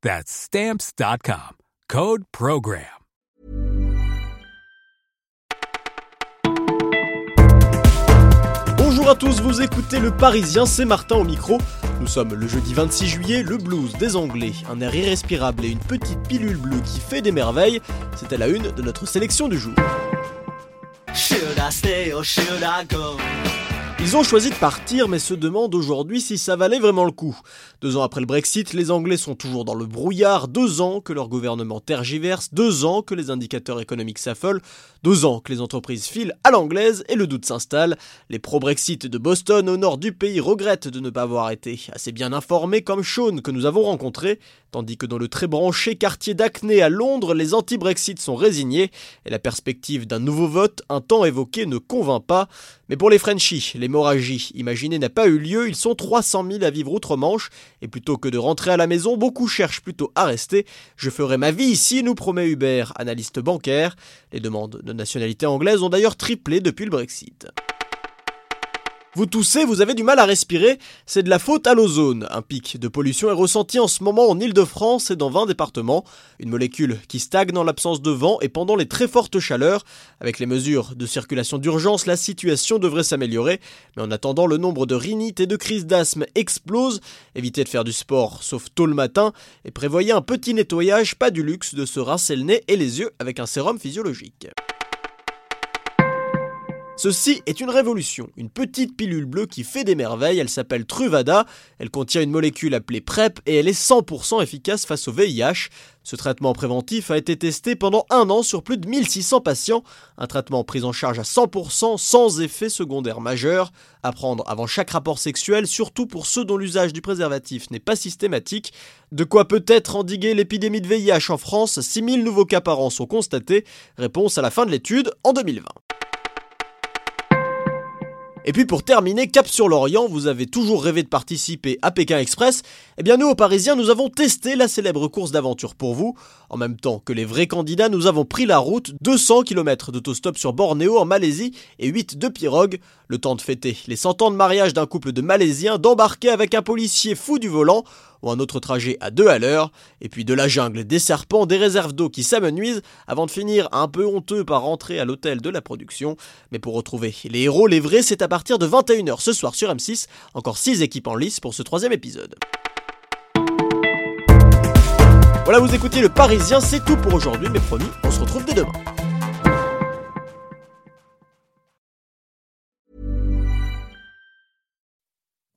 That's Stamps.com. Code Program. Bonjour à tous, vous écoutez Le Parisien, c'est Martin au micro. Nous sommes le jeudi 26 juillet, le blues des Anglais, un air irrespirable et une petite pilule bleue qui fait des merveilles. C'était la une de notre sélection du jour. Should I stay or should I go? Ils ont choisi de partir, mais se demandent aujourd'hui si ça valait vraiment le coup. Deux ans après le Brexit, les Anglais sont toujours dans le brouillard, deux ans que leur gouvernement tergiverse, deux ans que les indicateurs économiques s'affolent, deux ans que les entreprises filent à l'anglaise et le doute s'installe. Les pro-Brexit de Boston au nord du pays regrettent de ne pas avoir été assez bien informés comme Sean que nous avons rencontré, tandis que dans le très branché quartier d'Acné à Londres, les anti-Brexit sont résignés et la perspective d'un nouveau vote, un temps évoqué, ne convainc pas. Mais pour les Frenchies, l'hémorragie imaginée n'a pas eu lieu, ils sont 300 000 à vivre outre-Manche, et plutôt que de rentrer à la maison, beaucoup cherchent plutôt à rester. Je ferai ma vie ici, nous promet Hubert, analyste bancaire. Les demandes de nationalité anglaise ont d'ailleurs triplé depuis le Brexit. Vous toussez, vous avez du mal à respirer, c'est de la faute à l'ozone. Un pic de pollution est ressenti en ce moment en Ile-de-France et dans 20 départements. Une molécule qui stagne en l'absence de vent et pendant les très fortes chaleurs. Avec les mesures de circulation d'urgence, la situation devrait s'améliorer. Mais en attendant, le nombre de rhinites et de crises d'asthme explose. Évitez de faire du sport, sauf tôt le matin, et prévoyez un petit nettoyage, pas du luxe, de se rincer le nez et les yeux avec un sérum physiologique. Ceci est une révolution, une petite pilule bleue qui fait des merveilles, elle s'appelle Truvada, elle contient une molécule appelée PrEP et elle est 100% efficace face au VIH. Ce traitement préventif a été testé pendant un an sur plus de 1600 patients, un traitement pris en charge à 100% sans effet secondaire majeur, à prendre avant chaque rapport sexuel, surtout pour ceux dont l'usage du préservatif n'est pas systématique. De quoi peut-être endiguer l'épidémie de VIH en France, 6000 nouveaux cas par an sont constatés, réponse à la fin de l'étude en 2020. Et puis pour terminer, cap sur l'Orient, vous avez toujours rêvé de participer à Pékin Express Eh bien nous, aux Parisiens, nous avons testé la célèbre course d'aventure pour vous. En même temps que les vrais candidats, nous avons pris la route, 200 km d'autostop sur Bornéo en Malaisie et 8 de pirogue. Le temps de fêter les 100 ans de mariage d'un couple de Malaisiens, d'embarquer avec un policier fou du volant ou un autre trajet à deux à l'heure, et puis de la jungle, des serpents, des réserves d'eau qui s'amenuisent, avant de finir un peu honteux par rentrer à l'hôtel de la production. Mais pour retrouver les héros, les vrais, c'est à partir de 21h ce soir sur M6, encore 6 équipes en lice pour ce troisième épisode. Voilà, vous écoutez le Parisien, c'est tout pour aujourd'hui, mais promis, on se retrouve dès demain.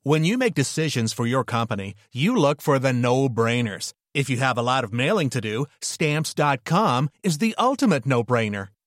When you make decisions for your company, you look for the no-brainers. If you have a lot of mailing to do, stamps.com is the ultimate no-brainer.